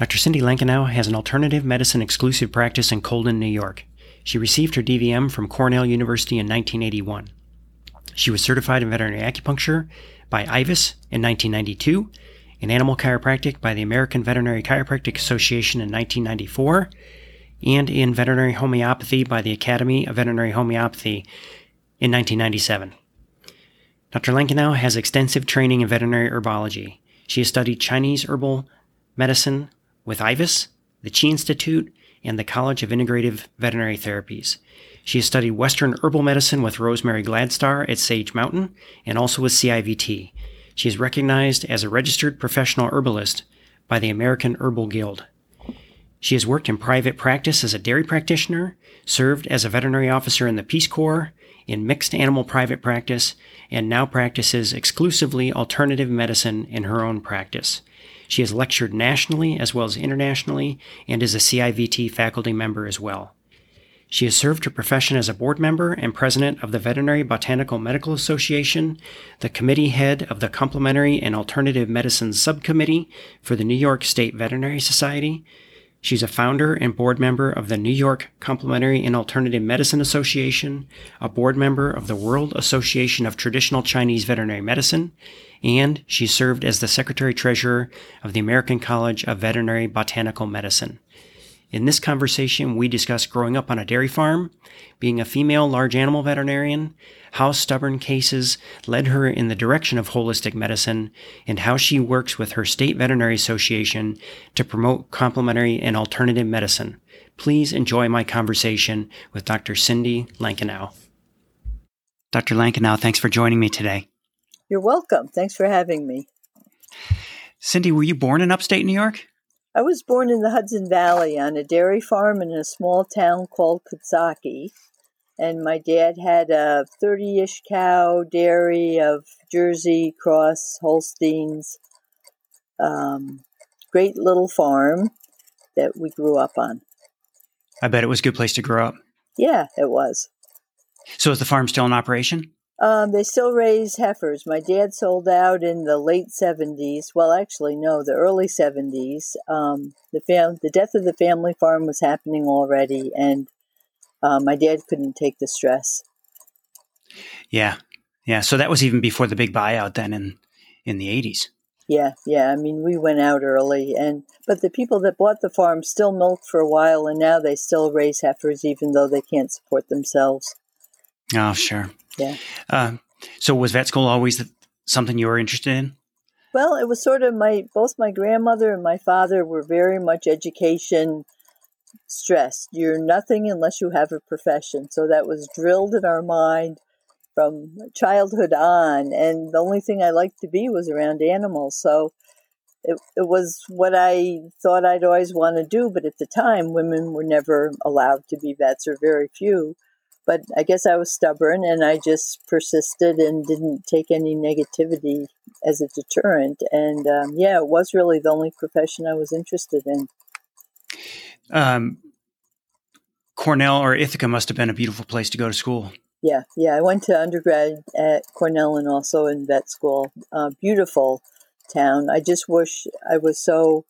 Dr. Cindy Lankenau has an alternative medicine exclusive practice in Colden, New York. She received her DVM from Cornell University in 1981. She was certified in veterinary acupuncture by IVAS in 1992, in animal chiropractic by the American Veterinary Chiropractic Association in 1994, and in veterinary homeopathy by the Academy of Veterinary Homeopathy in 1997. Dr. Lankenau has extensive training in veterinary herbology. She has studied Chinese herbal medicine with IVAS, the Chi Institute, and the College of Integrative Veterinary Therapies. She has studied Western herbal medicine with Rosemary Gladstar at Sage Mountain and also with CIVT. She is recognized as a registered professional herbalist by the American Herbal Guild. She has worked in private practice as a dairy practitioner, served as a veterinary officer in the Peace Corps, in mixed animal private practice, and now practices exclusively alternative medicine in her own practice. She has lectured nationally as well as internationally and is a CIVT faculty member as well. She has served her profession as a board member and president of the Veterinary Botanical Medical Association, the committee head of the Complementary and Alternative Medicine Subcommittee for the New York State Veterinary Society. She's a founder and board member of the New York Complementary and Alternative Medicine Association, a board member of the World Association of Traditional Chinese Veterinary Medicine, and she served as the secretary treasurer of the American College of Veterinary Botanical Medicine. In this conversation, we discuss growing up on a dairy farm, being a female large animal veterinarian, how stubborn cases led her in the direction of holistic medicine, and how she works with her state veterinary association to promote complementary and alternative medicine. Please enjoy my conversation with Dr. Cindy Lankenau. Dr. Lankenau, thanks for joining me today. You're welcome. Thanks for having me. Cindy, were you born in upstate New York? I was born in the Hudson Valley on a dairy farm in a small town called Coxsackie. And my dad had a 30 ish cow dairy of Jersey Cross Holsteins. Um, great little farm that we grew up on. I bet it was a good place to grow up. Yeah, it was. So is the farm still in operation? Um, they still raise heifers. My dad sold out in the late 70s. Well, actually, no, the early 70s. Um, the, fam- the death of the family farm was happening already, and uh, my dad couldn't take the stress. Yeah, yeah. So that was even before the big buyout then in, in the 80s. Yeah, yeah. I mean, we went out early, and but the people that bought the farm still milked for a while, and now they still raise heifers, even though they can't support themselves. Oh, sure. Yeah. Uh, so was vet school always something you were interested in? Well, it was sort of my both my grandmother and my father were very much education stressed. You're nothing unless you have a profession. So that was drilled in our mind from childhood on. And the only thing I liked to be was around animals. So it, it was what I thought I'd always want to do. But at the time, women were never allowed to be vets, or very few. But I guess I was stubborn and I just persisted and didn't take any negativity as a deterrent. And um, yeah, it was really the only profession I was interested in. Um, Cornell or Ithaca must have been a beautiful place to go to school. Yeah, yeah. I went to undergrad at Cornell and also in vet school. Uh, beautiful town. I just wish I was so.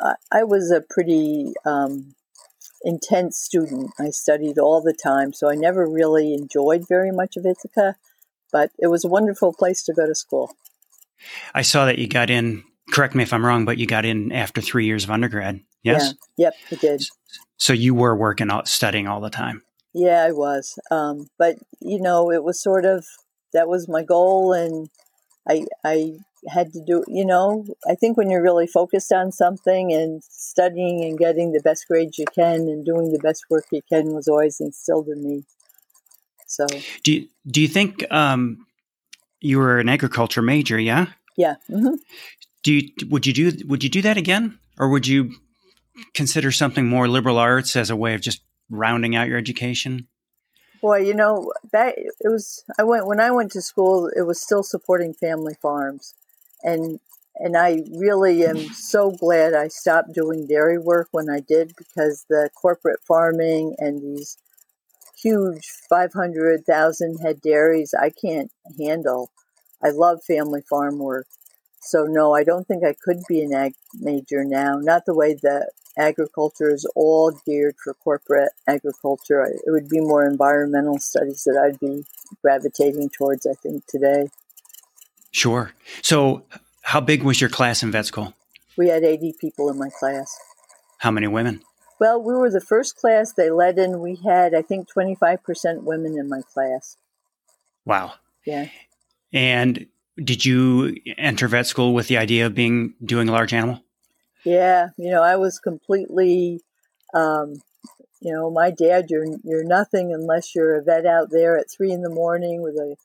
I, I was a pretty um, intense student. I studied all the time, so I never really enjoyed very much of Ithaca, but it was a wonderful place to go to school. I saw that you got in, correct me if I'm wrong, but you got in after three years of undergrad. Yes? Yeah, yep, I did. So you were working, studying all the time. Yeah, I was. Um, but, you know, it was sort of, that was my goal, and I, I had to do, you know, I think when you're really focused on something and studying and getting the best grades you can and doing the best work you can was always instilled in me. So, do you, do you think um, you were an agriculture major? Yeah. Yeah. Mm-hmm. Do you would you do would you do that again, or would you consider something more liberal arts as a way of just rounding out your education? Boy, you know that it was. I went when I went to school. It was still supporting family farms, and and I really am so glad I stopped doing dairy work when I did because the corporate farming and these huge 500,000 head dairies I can't handle. I love family farm work. So no, I don't think I could be an ag major now. Not the way that agriculture is all geared for corporate agriculture. It would be more environmental studies that I'd be gravitating towards, I think, today. Sure. So, how big was your class in vet school? We had 80 people in my class. How many women? Well, we were the first class they let in. We had, I think, 25% women in my class. Wow. Yeah. And did you enter vet school with the idea of being doing a large animal? Yeah, you know, I was completely, um, you know, my dad, you're you're nothing unless you're a vet out there at three in the morning with a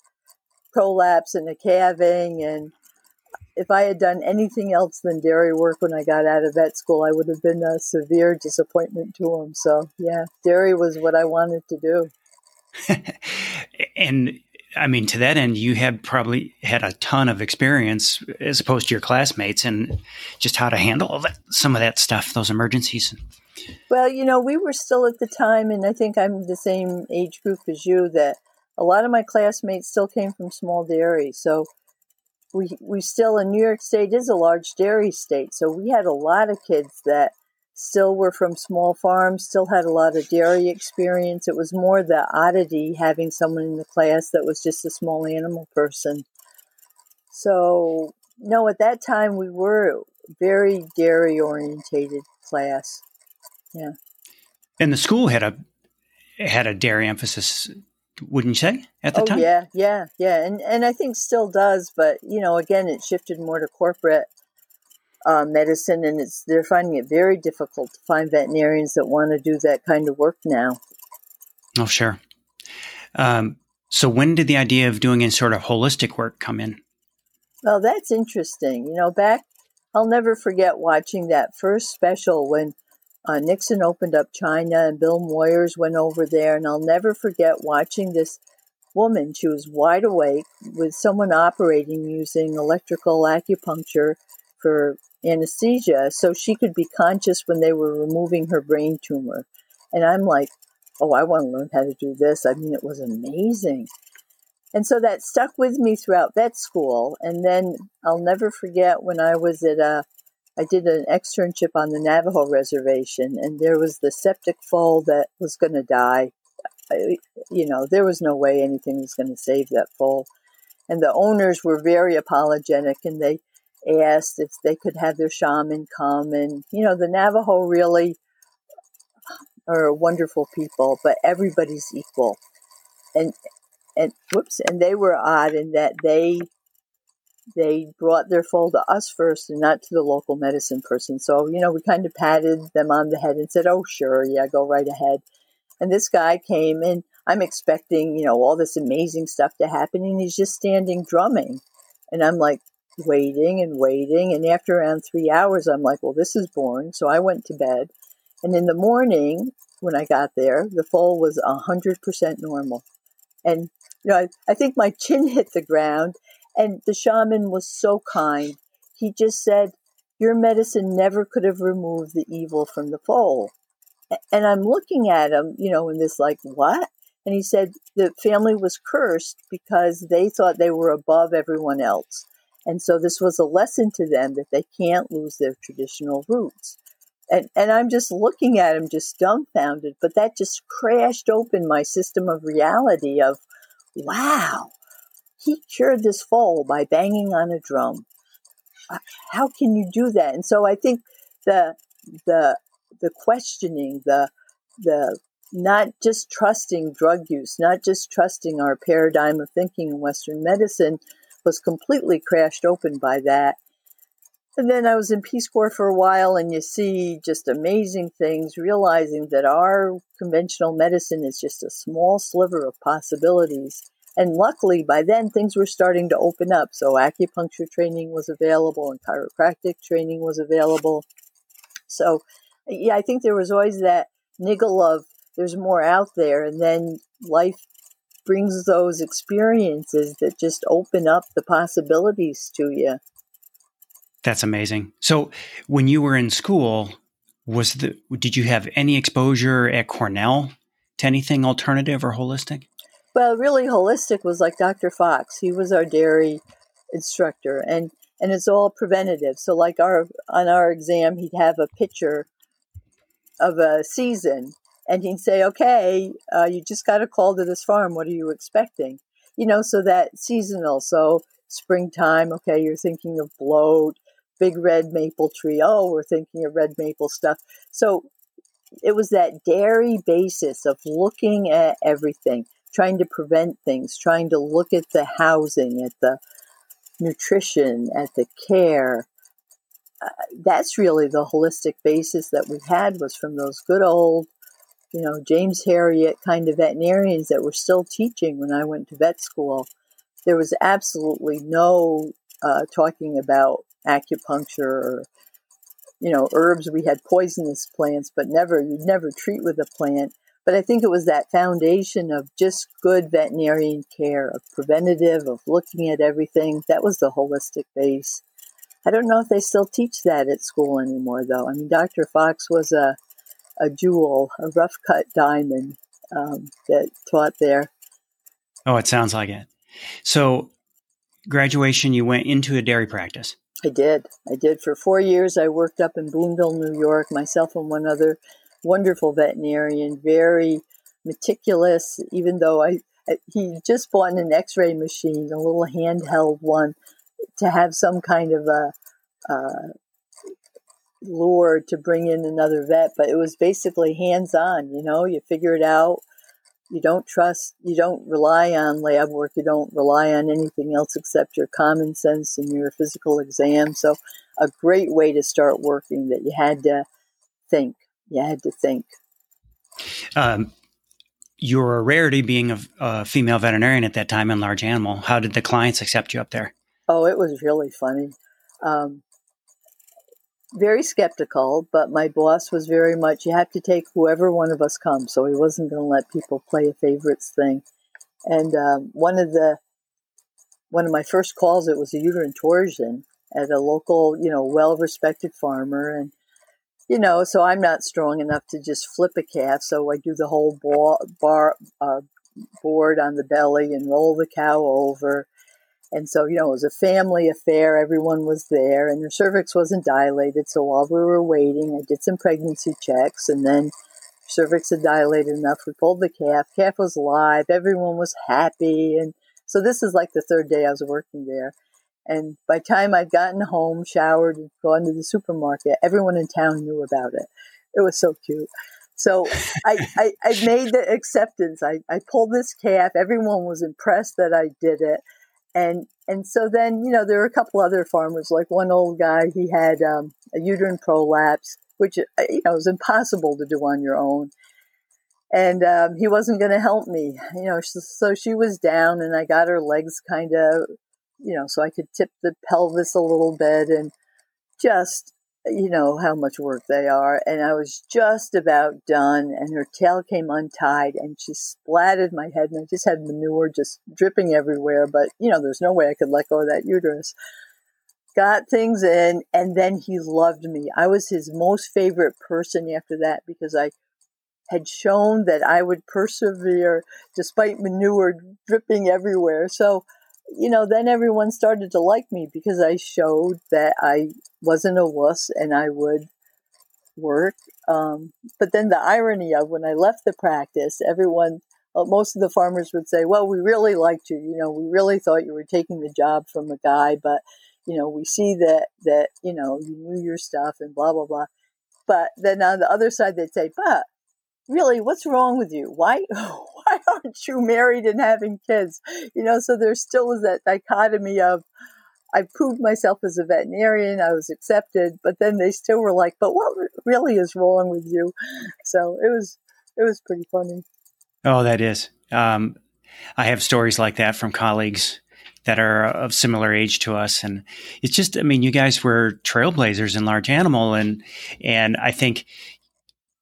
prolapse and a calving. And if I had done anything else than dairy work when I got out of vet school, I would have been a severe disappointment to him. So yeah, dairy was what I wanted to do. and I mean, to that end, you had probably had a ton of experience as opposed to your classmates and just how to handle that, some of that stuff, those emergencies. Well, you know, we were still at the time, and I think I'm the same age group as you, that a lot of my classmates still came from small dairies. So we, we still, in New York State is a large dairy state. So we had a lot of kids that still were from small farms, still had a lot of dairy experience. It was more the oddity having someone in the class that was just a small animal person. So, no, at that time we were very dairy orientated class. Yeah. And the school had a had a dairy emphasis, wouldn't you say, at the oh, time? Yeah, yeah, yeah. And and I think still does, but you know, again it shifted more to corporate uh, medicine, and it's they're finding it very difficult to find veterinarians that want to do that kind of work now. Oh, sure. Um, so, when did the idea of doing any sort of holistic work come in? Well, that's interesting. You know, back I'll never forget watching that first special when uh, Nixon opened up China and Bill Moyers went over there, and I'll never forget watching this woman. She was wide awake with someone operating using electrical acupuncture for anesthesia so she could be conscious when they were removing her brain tumor. And I'm like, oh, I want to learn how to do this. I mean, it was amazing. And so that stuck with me throughout vet school. And then I'll never forget when I was at a, I did an externship on the Navajo reservation, and there was the septic foal that was going to die. I, you know, there was no way anything was going to save that foal. And the owners were very apologetic, and they asked if they could have their shaman come. And, you know, the Navajo really are wonderful people, but everybody's equal. And, and whoops, and they were odd in that they they brought their foal to us first and not to the local medicine person. So, you know, we kind of patted them on the head and said, Oh, sure, yeah, go right ahead. And this guy came and I'm expecting, you know, all this amazing stuff to happen and he's just standing drumming. And I'm like, waiting and waiting. And after around three hours, I'm like, well, this is boring. So I went to bed. And in the morning, when I got there, the foal was 100% normal. And, you know, I, I think my chin hit the ground. And the shaman was so kind. He just said, Your medicine never could have removed the evil from the foal. And I'm looking at him, you know, in this like, what? And he said the family was cursed because they thought they were above everyone else. And so this was a lesson to them that they can't lose their traditional roots. And, and I'm just looking at him just dumbfounded, but that just crashed open my system of reality of, wow, he cured this fall by banging on a drum. Uh, how can you do that? And so I think the, the, the questioning, the, the not just trusting drug use, not just trusting our paradigm of thinking in Western medicine, was completely crashed open by that. And then I was in Peace Corps for a while, and you see just amazing things, realizing that our conventional medicine is just a small sliver of possibilities. And luckily, by then, things were starting to open up. So, acupuncture training was available, and chiropractic training was available. So, yeah, I think there was always that niggle of there's more out there, and then life brings those experiences that just open up the possibilities to you. That's amazing. So, when you were in school, was the did you have any exposure at Cornell to anything alternative or holistic? Well, really, holistic was like Dr. Fox. He was our dairy instructor, and and it's all preventative. So, like our on our exam, he'd have a picture of a season, and he'd say, "Okay, uh, you just got a call to this farm. What are you expecting?" You know, so that seasonal. So springtime, okay, you're thinking of bloat, big red maple tree. Oh, we're thinking of red maple stuff. So it was that dairy basis of looking at everything, trying to prevent things, trying to look at the housing, at the nutrition, at the care. Uh, that's really the holistic basis that we had was from those good old, you know, James Herriot kind of veterinarians that were still teaching when I went to vet school. There was absolutely no uh, talking about acupuncture or you know herbs we had poisonous plants but never you'd never treat with a plant but i think it was that foundation of just good veterinarian care of preventative of looking at everything that was the holistic base. I don't know if they still teach that at school anymore though. I mean dr fox was a, a jewel a rough cut diamond um, that taught there. Oh it sounds like it. So graduation you went into a dairy practice? I did. I did. For four years. I worked up in Boonville, New York, myself and one other wonderful veterinarian, very meticulous, even though I, he just bought an x-ray machine, a little handheld one to have some kind of a, uh, lure to bring in another vet, but it was basically hands-on, you know, you figure it out you don't trust, you don't rely on lab work, you don't rely on anything else except your common sense and your physical exam. So, a great way to start working that you had to think. You had to think. Um, you're a rarity being a, a, female veterinarian at that time in large animal. How did the clients accept you up there? Oh, it was really funny. Um, very skeptical, but my boss was very much, you have to take whoever one of us comes. So he wasn't going to let people play a favorites thing. And um, one of the, one of my first calls, it was a uterine torsion at a local, you know, well-respected farmer. And, you know, so I'm not strong enough to just flip a calf. So I do the whole ball, bar, uh, board on the belly and roll the cow over and so, you know, it was a family affair. Everyone was there, and her cervix wasn't dilated. So while we were waiting, I did some pregnancy checks, and then cervix had dilated enough. We pulled the calf. Calf was live. Everyone was happy. And so this is like the third day I was working there. And by the time I'd gotten home, showered, and gone to the supermarket, everyone in town knew about it. It was so cute. So I, I, I made the acceptance. I, I pulled this calf. Everyone was impressed that I did it and and so then you know there were a couple other farmers like one old guy he had um, a uterine prolapse which uh, you know was impossible to do on your own and um, he wasn't going to help me you know so she was down and i got her legs kind of you know so i could tip the pelvis a little bit and just you know how much work they are. And I was just about done, and her tail came untied, and she splatted my head, and I just had manure just dripping everywhere. But you know, there's no way I could let go of that uterus. Got things in, and then he loved me. I was his most favorite person after that because I had shown that I would persevere despite manure dripping everywhere. So you know, then everyone started to like me because I showed that I wasn't a wuss and I would work. Um, but then the irony of when I left the practice, everyone, uh, most of the farmers would say, well, we really liked you. You know, we really thought you were taking the job from a guy, but, you know, we see that, that, you know, you knew your stuff and blah, blah, blah. But then on the other side, they'd say, but really, what's wrong with you? Why, why aren't you married and having kids? You know, so there still is that dichotomy of, I proved myself as a veterinarian, I was accepted, but then they still were like, but what really is wrong with you? So it was, it was pretty funny. Oh, that is. Um, I have stories like that from colleagues that are of similar age to us. And it's just, I mean, you guys were trailblazers in large animal. And, and I think,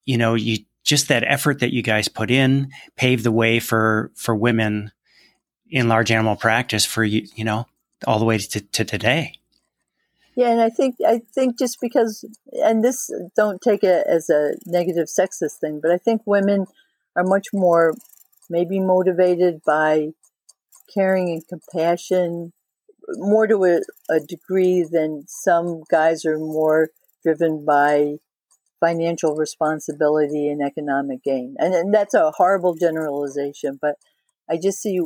you know, you just that effort that you guys put in paved the way for for women in large animal practice for you you know all the way to, to today. Yeah and i think i think just because and this don't take it as a negative sexist thing but i think women are much more maybe motivated by caring and compassion more to a, a degree than some guys are more driven by financial responsibility and economic gain. And, and that's a horrible generalization, but I just see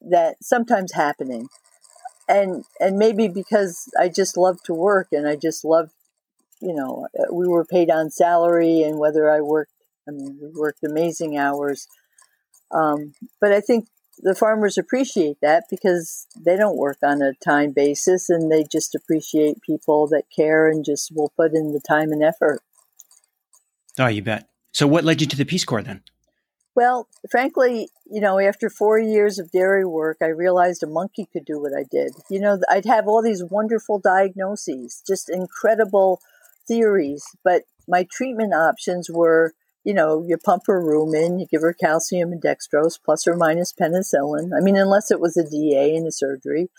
that sometimes happening. And and maybe because I just love to work and I just love, you know, we were paid on salary and whether I worked, I mean, we worked amazing hours. Um, but I think the farmers appreciate that because they don't work on a time basis and they just appreciate people that care and just will put in the time and effort. Oh, you bet. So, what led you to the Peace Corps then? Well, frankly, you know, after four years of dairy work, I realized a monkey could do what I did. You know, I'd have all these wonderful diagnoses, just incredible theories, but my treatment options were you know, you pump her rumen, you give her calcium and dextrose plus or minus penicillin. I mean, unless it was a DA in a surgery.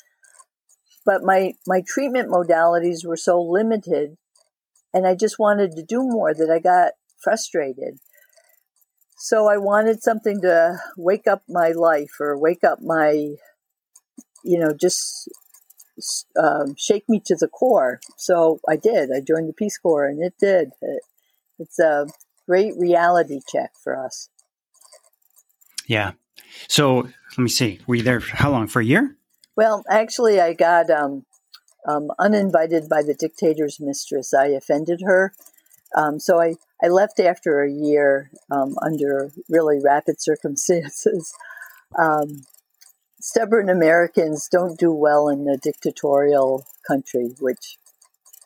But my, my treatment modalities were so limited and I just wanted to do more that I got frustrated. So I wanted something to wake up my life or wake up my, you know, just um, shake me to the core. So I did. I joined the Peace Corps and it did. It, it's a great reality check for us. Yeah. So let me see. Were you there for how long? For a year? Well, actually, I got um, um, uninvited by the dictator's mistress. I offended her. Um, so I, I left after a year um, under really rapid circumstances. Um, stubborn Americans don't do well in a dictatorial country, which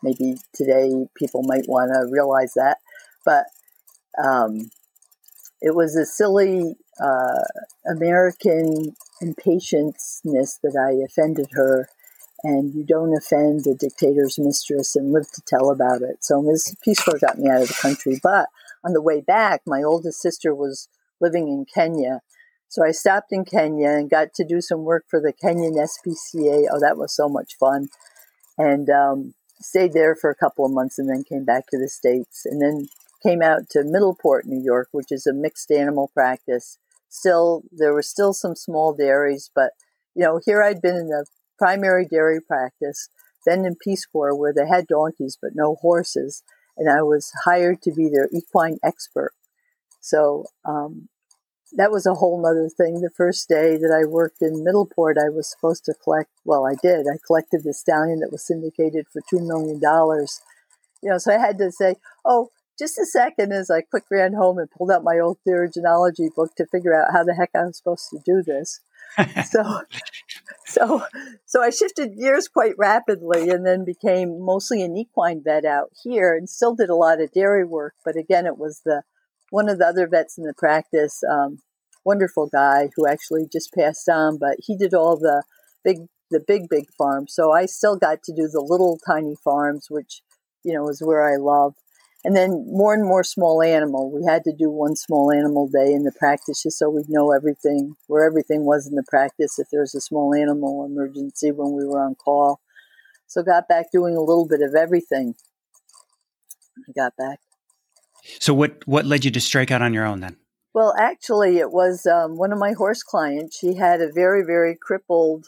maybe today people might want to realize that. But um, it was a silly uh, American impatientness that I offended her, and you don't offend a dictator's mistress and live to tell about it. So Ms. Peace Corps got me out of the country. But on the way back, my oldest sister was living in Kenya. So I stopped in Kenya and got to do some work for the Kenyan SPCA. Oh, that was so much fun. And um, stayed there for a couple of months and then came back to the States. And then came out to Middleport, New York, which is a mixed animal practice. Still, there were still some small dairies, but you know, here I'd been in the primary dairy practice, then in Peace Corps where they had donkeys but no horses, and I was hired to be their equine expert. So um, that was a whole other thing. The first day that I worked in Middleport, I was supposed to collect. Well, I did. I collected the stallion that was syndicated for two million dollars. You know, so I had to say, "Oh, just a second as I quick ran home and pulled out my old theriogenology book to figure out how the heck I was supposed to do this. so, so, so I shifted gears quite rapidly and then became mostly an equine vet out here and still did a lot of dairy work. But again, it was the, one of the other vets in the practice, um, wonderful guy who actually just passed on, but he did all the big, the big, big farms. So I still got to do the little tiny farms, which, you know, is where I love and then more and more small animal. We had to do one small animal day in the practice just so we'd know everything, where everything was in the practice if there was a small animal emergency when we were on call. So got back doing a little bit of everything. I got back. So what what led you to strike out on your own then? Well, actually, it was um, one of my horse clients. She had a very very crippled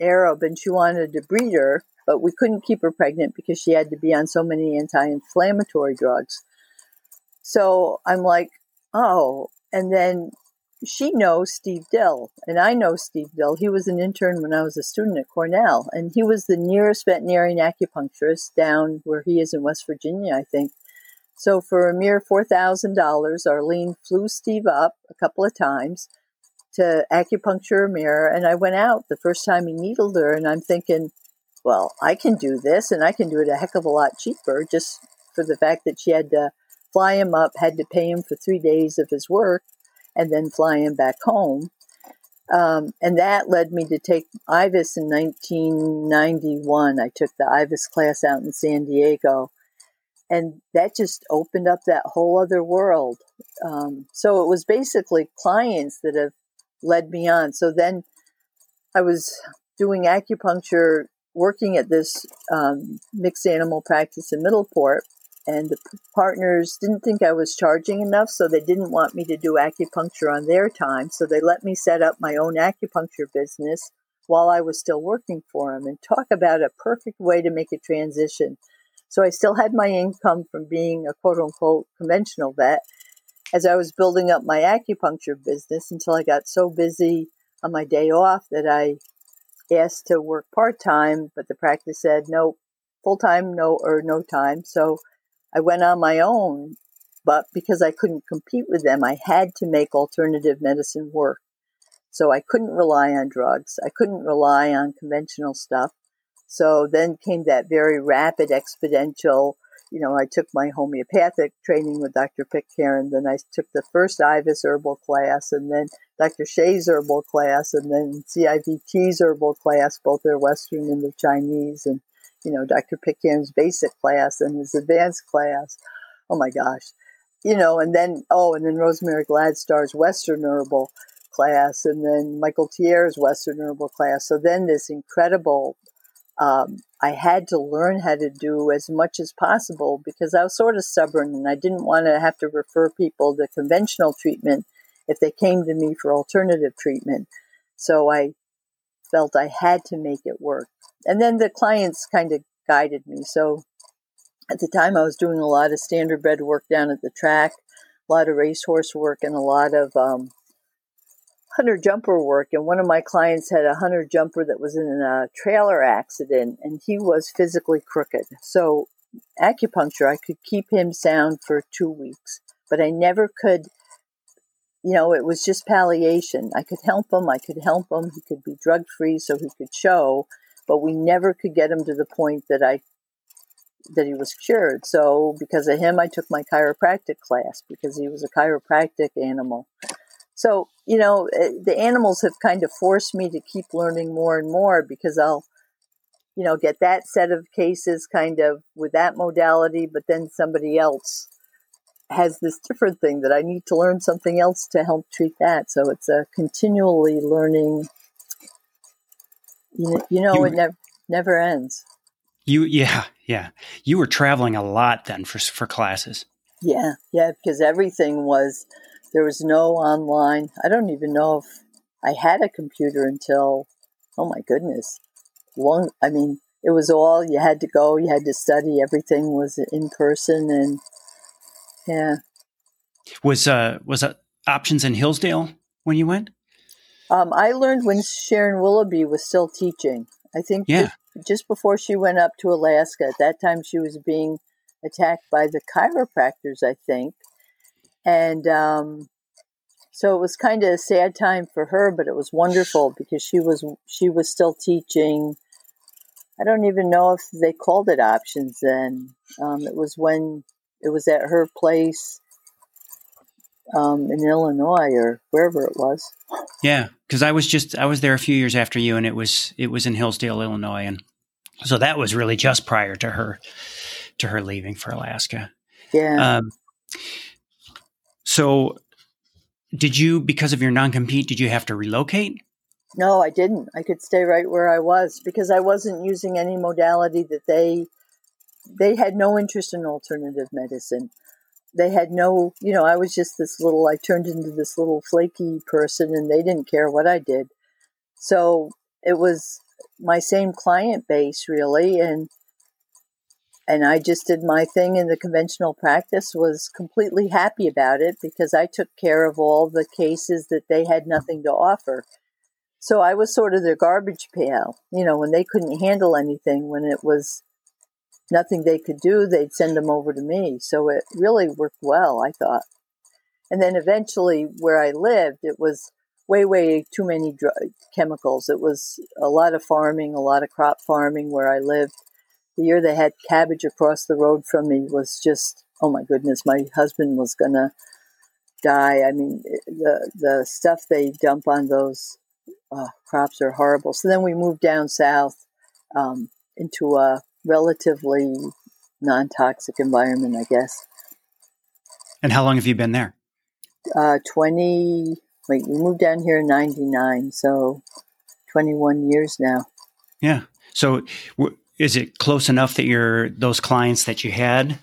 Arab, and she wanted to breed her but we couldn't keep her pregnant because she had to be on so many anti-inflammatory drugs. So I'm like, oh, and then she knows Steve Dill, and I know Steve Dill. He was an intern when I was a student at Cornell, and he was the nearest veterinarian acupuncturist down where he is in West Virginia, I think. So for a mere four thousand dollars, Arlene flew Steve up a couple of times to acupuncture mirror, and I went out the first time he needled her, and I'm thinking, well, I can do this and I can do it a heck of a lot cheaper just for the fact that she had to fly him up, had to pay him for three days of his work, and then fly him back home. Um, and that led me to take IVAS in 1991. I took the IVAS class out in San Diego. And that just opened up that whole other world. Um, so it was basically clients that have led me on. So then I was doing acupuncture working at this um, mixed animal practice in Middleport, and the partners didn't think I was charging enough, so they didn't want me to do acupuncture on their time. So they let me set up my own acupuncture business while I was still working for them. And talk about a perfect way to make a transition. So I still had my income from being a quote unquote conventional vet as I was building up my acupuncture business until I got so busy on my day off that I asked to work part time, but the practice said no, full time, no, or no time. So I went on my own, but because I couldn't compete with them, I had to make alternative medicine work. So I couldn't rely on drugs. I couldn't rely on conventional stuff. So then came that very rapid, exponential you know, I took my homeopathic training with Dr. Pitcairn. Then I took the first IVAS herbal class, and then Dr. Xie's herbal class, and then CIVT's herbal class. Both their Western and their Chinese, and you know, Dr. Pitcairn's basic class and his advanced class. Oh my gosh, you know, and then oh, and then Rosemary Gladstar's Western herbal class, and then Michael Tierra's Western herbal class. So then this incredible um, I had to learn how to do as much as possible because I was sort of stubborn and I didn't want to have to refer people to conventional treatment if they came to me for alternative treatment. So I felt I had to make it work. And then the clients kind of guided me. So at the time, I was doing a lot of standardbred work down at the track, a lot of racehorse work, and a lot of um, hunter jumper work, and one of my clients had a hunter jumper that was in a trailer accident, and he was physically crooked. So, acupuncture, I could keep him sound for two weeks, but I never could. You know, it was just palliation. I could help him. I could help him. He could be drug free, so he could show. But we never could get him to the point that I that he was cured. So because of him, I took my chiropractic class because he was a chiropractic animal. So, you know, eh, the animals have kind of forced me to keep learning more and more because I'll, you know, get that set of cases kind of with that modality, but then somebody else has this different thing that I need to learn something else to help treat that. So it's a continually learning. You know, you know you, it never never ends. You yeah yeah you were traveling a lot then for for classes. Yeah yeah because everything was there was no online. I don't even know if I had a computer until, oh my goodness, long. I mean, it was all you had to go, you had to study. Everything was in person, and yeah. Was uh was uh, options in Hillsdale when you went? Um, I learned when Sharon Willoughby was still teaching. I think yeah. just, just before she went up to Alaska. At that time, she was being attacked by the chiropractors. I think and um, so it was kind of a sad time for her, but it was wonderful because she was she was still teaching. I don't even know if they called it options then. Um, it was when it was at her place um, in Illinois or wherever it was. Yeah, because I was just I was there a few years after you, and it was it was in Hillsdale, Illinois, and so that was really just prior to her to her leaving for Alaska. Yeah. Um, so, did you, because of your non compete, did you have to relocate? No, I didn't. I could stay right where I was because I wasn't using any modality that they they had no interest in alternative medicine. They had no, you know, I was just this little I turned into this little flaky person and they didn't care what I did. So, it was my same client base really and and I just did my thing in the conventional practice was completely happy about it because I took care of all the cases that they had nothing to offer. So I was sort of their garbage pail. You know, when they couldn't handle anything, when it was nothing they could do, they'd send them over to me. So it really worked well, I thought. And then eventually, where I lived, it was way, way too many dr- chemicals. It was a lot of farming, a lot of crop farming where I lived the year they had cabbage across the road from me was just oh my goodness my husband was gonna die. I mean the the stuff they dump on those uh, crops are horrible. So then we moved down south um, into a relatively non-toxic environment i guess. And how long have you been there? Uh, 20 wait we moved down here in 99 so 21 years now. Yeah. So w- is it close enough that your those clients that you had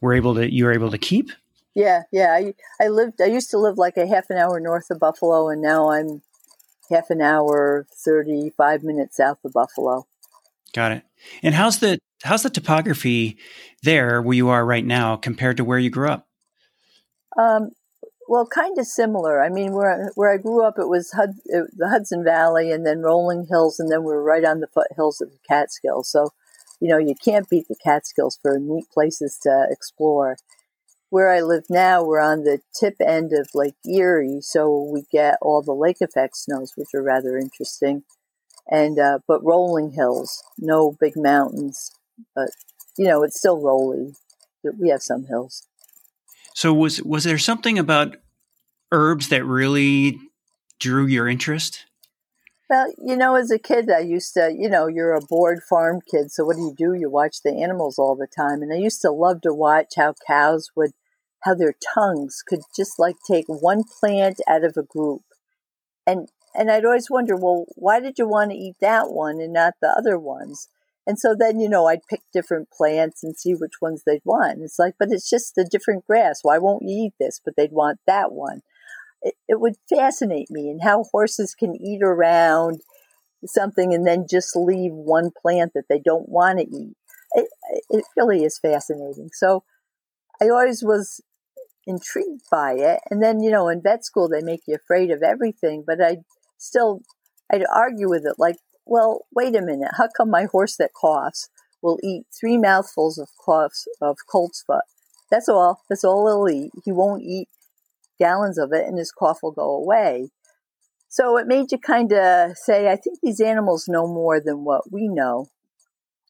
were able to you were able to keep? Yeah, yeah. I I lived. I used to live like a half an hour north of Buffalo, and now I'm half an hour, 35 minutes south of Buffalo. Got it. And how's the how's the topography there where you are right now compared to where you grew up? Um, well, kind of similar. I mean, where where I grew up, it was Hud, it, the Hudson Valley, and then rolling hills, and then we we're right on the foothills of the Catskills. So, you know, you can't beat the Catskills for neat places to explore. Where I live now, we're on the tip end of Lake Erie, so we get all the lake effect snows, which are rather interesting. And uh, but rolling hills, no big mountains, but you know, it's still rolly. We have some hills. So was was there something about herbs that really drew your interest? Well, you know, as a kid, I used to, you know, you're a bored farm kid. So what do you do? You watch the animals all the time. And I used to love to watch how cows would, how their tongues could just like take one plant out of a group. And, and I'd always wonder, well, why did you want to eat that one and not the other ones? And so then, you know, I'd pick different plants and see which ones they'd want. It's like, but it's just a different grass. Why won't you eat this? But they'd want that one. It, it would fascinate me and how horses can eat around something and then just leave one plant that they don't want to eat. It, it really is fascinating. So I always was intrigued by it. And then, you know, in vet school, they make you afraid of everything, but I still, I'd argue with it like, well, wait a minute. How come my horse that coughs will eat three mouthfuls of coughs of colt's foot? That's all. That's all he'll eat. He won't eat gallons of it and his cough will go away. So it made you kind of say, I think these animals know more than what we know.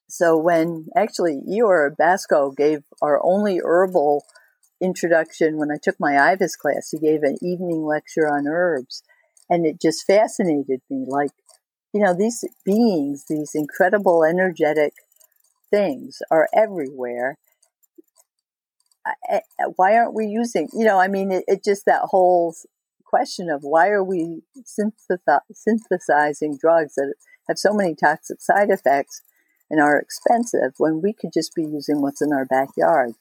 So when actually Ihor Basko gave our only herbal introduction when I took my IVAS class, he gave an evening lecture on herbs. And it just fascinated me. Like, you know, these beings, these incredible energetic things are everywhere. Uh, why aren't we using, you know, I mean, it, it just that whole question of why are we synthesizing drugs that have so many toxic side effects and are expensive when we could just be using what's in our backyard.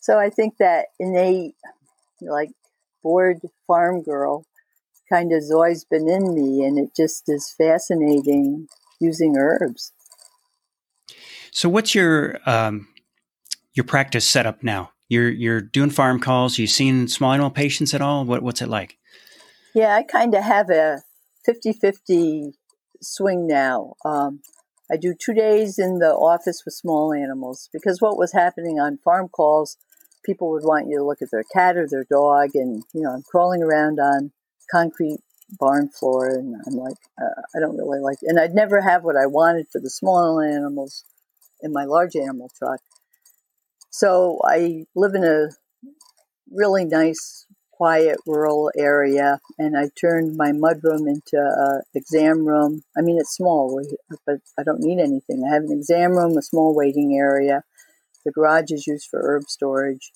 So I think that innate, like bored farm girl kind of has always been in me, and it just is fascinating using herbs. So, what's your um, your practice setup now? You're you're doing farm calls. You seen small animal patients at all? What what's it like? Yeah, I kind of have a 50-50 swing now. Um, I do two days in the office with small animals because what was happening on farm calls, people would want you to look at their cat or their dog, and you know I'm crawling around on concrete barn floor, and I'm like, uh, I don't really like. It. And I'd never have what I wanted for the small animals in my large animal truck. So I live in a really nice, quiet rural area, and I turned my mudroom into an exam room. I mean, it's small, but I don't need anything. I have an exam room, a small waiting area. The garage is used for herb storage,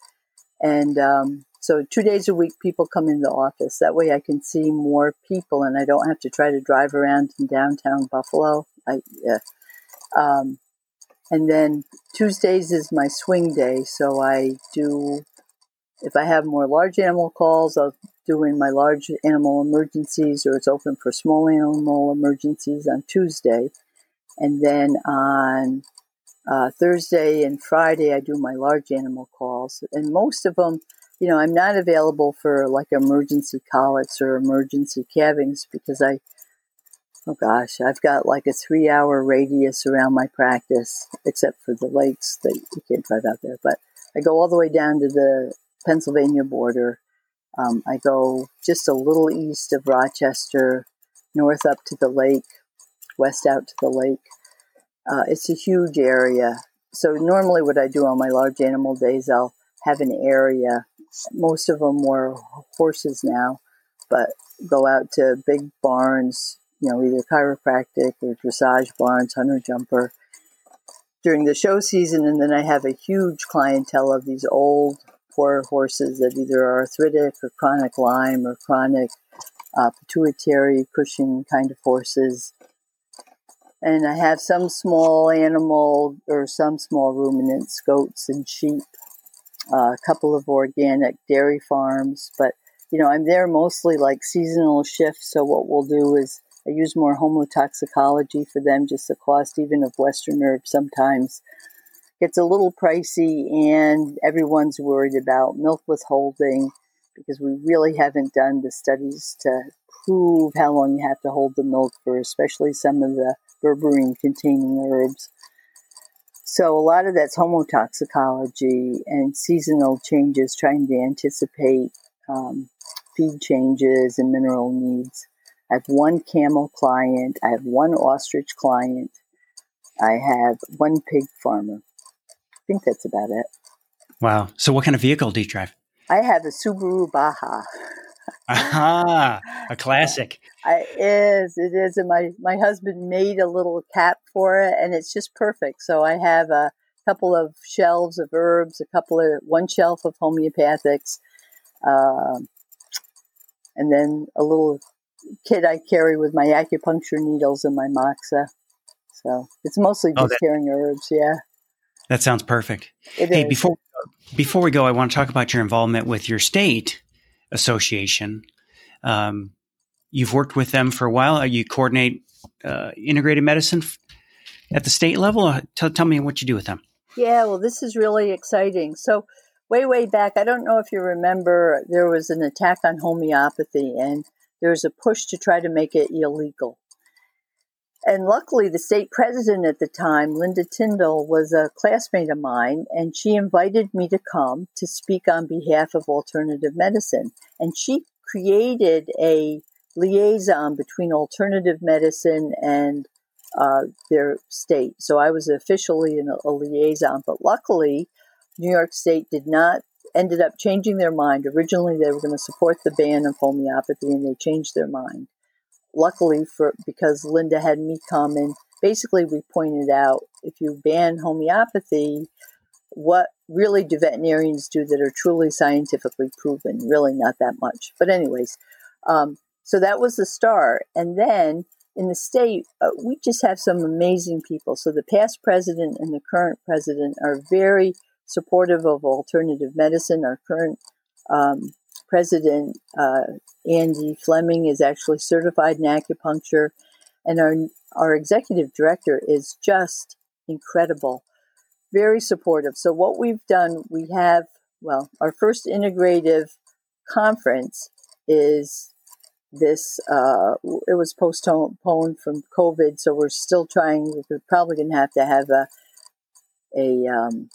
and um, so two days a week, people come in the office. That way, I can see more people, and I don't have to try to drive around in downtown Buffalo. I, yeah. Um, and then Tuesdays is my swing day, so I do. If I have more large animal calls, I'll do in my large animal emergencies, or it's open for small animal emergencies on Tuesday, and then on uh, Thursday and Friday, I do my large animal calls, and most of them you know, I'm not available for like emergency colics or emergency calvings because I, oh gosh, I've got like a three hour radius around my practice, except for the lakes that you can't drive out there. But I go all the way down to the Pennsylvania border. Um, I go just a little east of Rochester, north up to the lake, west out to the lake. Uh, it's a huge area. So normally, what I do on my large animal days, I'll have an area most of them were horses now, but go out to big barns, you know, either chiropractic or dressage barns, hunter jumper during the show season. And then I have a huge clientele of these old, poor horses that either are arthritic or chronic Lyme or chronic uh, pituitary Cushing kind of horses. And I have some small animal or some small ruminants, goats and sheep a couple of organic dairy farms, but you know, I'm there mostly like seasonal shifts. So what we'll do is I use more homotoxicology for them, just the cost even of Western herbs sometimes gets a little pricey, and everyone's worried about milk withholding because we really haven't done the studies to prove how long you have to hold the milk for, especially some of the berberine containing herbs. So a lot of that's homotoxicology and seasonal changes, trying to anticipate um, feed changes and mineral needs. I have one camel client. I have one ostrich client. I have one pig farmer. I think that's about it. Wow. So what kind of vehicle do you drive? I have a Subaru Baja. Aha, a classic. It is, it is. And my, my husband made a little cap for it and it's just perfect. So I have a couple of shelves of herbs, a couple of, one shelf of homeopathics, uh, and then a little kit I carry with my acupuncture needles and my moxa. So it's mostly oh, just oh, that, carrying herbs. Yeah. That sounds perfect. It hey, is. before before we go, I want to talk about your involvement with your state association. Um, you've worked with them for a while. You coordinate uh, integrated medicine at the state level. Uh, tell, tell me what you do with them. Yeah, well, this is really exciting. So, way, way back, I don't know if you remember, there was an attack on homeopathy, and there was a push to try to make it illegal. And luckily, the state president at the time, Linda Tyndall, was a classmate of mine, and she invited me to come to speak on behalf of alternative medicine. And she created a liaison between alternative medicine and uh, their state. So I was officially a, a liaison, but luckily, New York State did not ended up changing their mind. Originally, they were going to support the ban of homeopathy, and they changed their mind luckily for because Linda had me come and basically we pointed out if you ban homeopathy, what really do veterinarians do that are truly scientifically proven? Really, not that much. But anyways, um, so that was the start, and then in the state, uh, we just have some amazing people. So the past president and the current president are very supportive of alternative medicine. Our current um, president, uh, Andy Fleming, is actually certified in acupuncture, and our our executive director is just incredible, very supportive. So what we've done, we have well, our first integrative conference is this. Uh, it was postponed from COVID, so we're still trying. We're probably going to have to have a a um,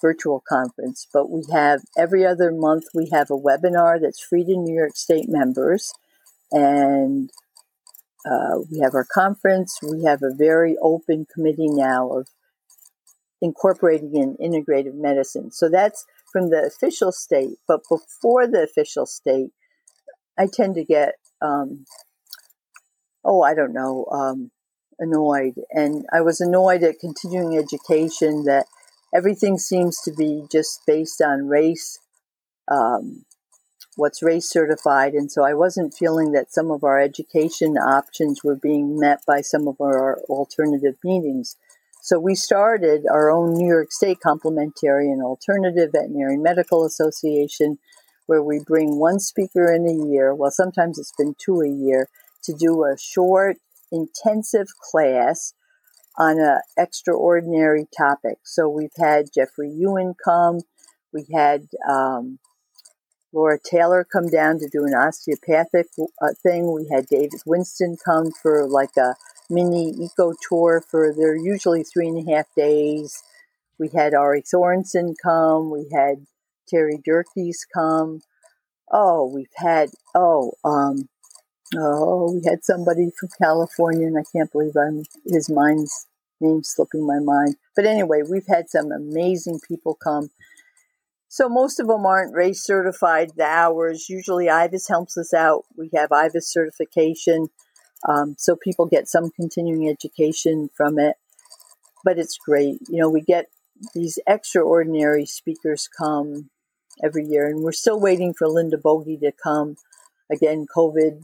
virtual conference, but we have every other month we have a webinar that's free to New York State members, and uh, we have our conference. We have a very open committee now of incorporating in integrative medicine. So that's from the official state, but before the official state, I tend to get, um, oh, I don't know, um, annoyed. And I was annoyed at continuing education that everything seems to be just based on RACE, um, what's RACE certified. And so I wasn't feeling that some of our education options were being met by some of our alternative meetings. So we started our own New York State Complementary and Alternative Veterinary Medical Association, where we bring one speaker in a year, well, sometimes it's been two a year, to do a short, intensive class on an extraordinary topic. So we've had Jeffrey Yuen come, we had um, Laura Taylor come down to do an osteopathic uh, thing. We had David Winston come for like a mini eco tour for they're usually three and a half days. We had Ari Sorensen come. We had Terry Durkes come. Oh, we've had oh um, oh we had somebody from California, and I can't believe I'm his mind's name slipping my mind. But anyway, we've had some amazing people come. So most of them aren't RACE certified. The hours usually IVAS helps us out. We have IVAS certification, um, so people get some continuing education from it. But it's great. You know, we get these extraordinary speakers come every year, and we're still waiting for Linda Boggie to come. Again, COVID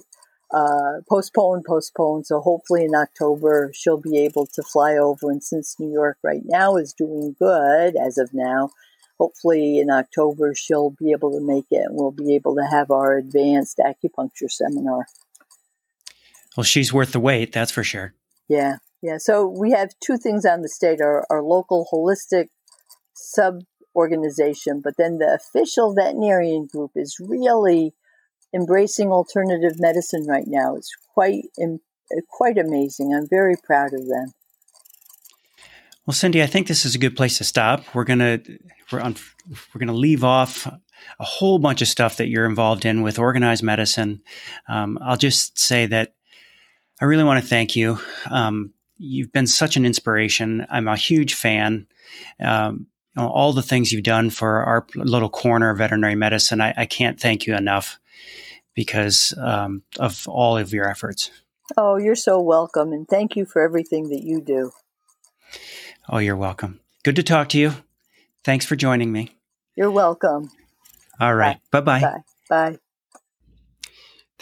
uh, postponed, postponed. So hopefully in October she'll be able to fly over. And since New York right now is doing good as of now, hopefully in October she'll be able to make it and we'll be able to have our advanced acupuncture seminar. Well, she's worth the wait, that's for sure. Yeah, yeah. So we have two things on the state our, our local holistic sub organization, but then the official veterinarian group is really embracing alternative medicine right now. It's quite quite amazing. I'm very proud of them. Well, Cindy, I think this is a good place to stop. We're gonna we're on we're gonna leave off a whole bunch of stuff that you're involved in with organized medicine. Um, I'll just say that I really want to thank you. Um, you've been such an inspiration. I'm a huge fan. Um, all the things you've done for our little corner of veterinary medicine, I, I can't thank you enough because um, of all of your efforts. Oh, you're so welcome, and thank you for everything that you do. Oh, you're welcome. Good to talk to you. Thanks for joining me. You're welcome. All right. Bye bye. Bye. Bye.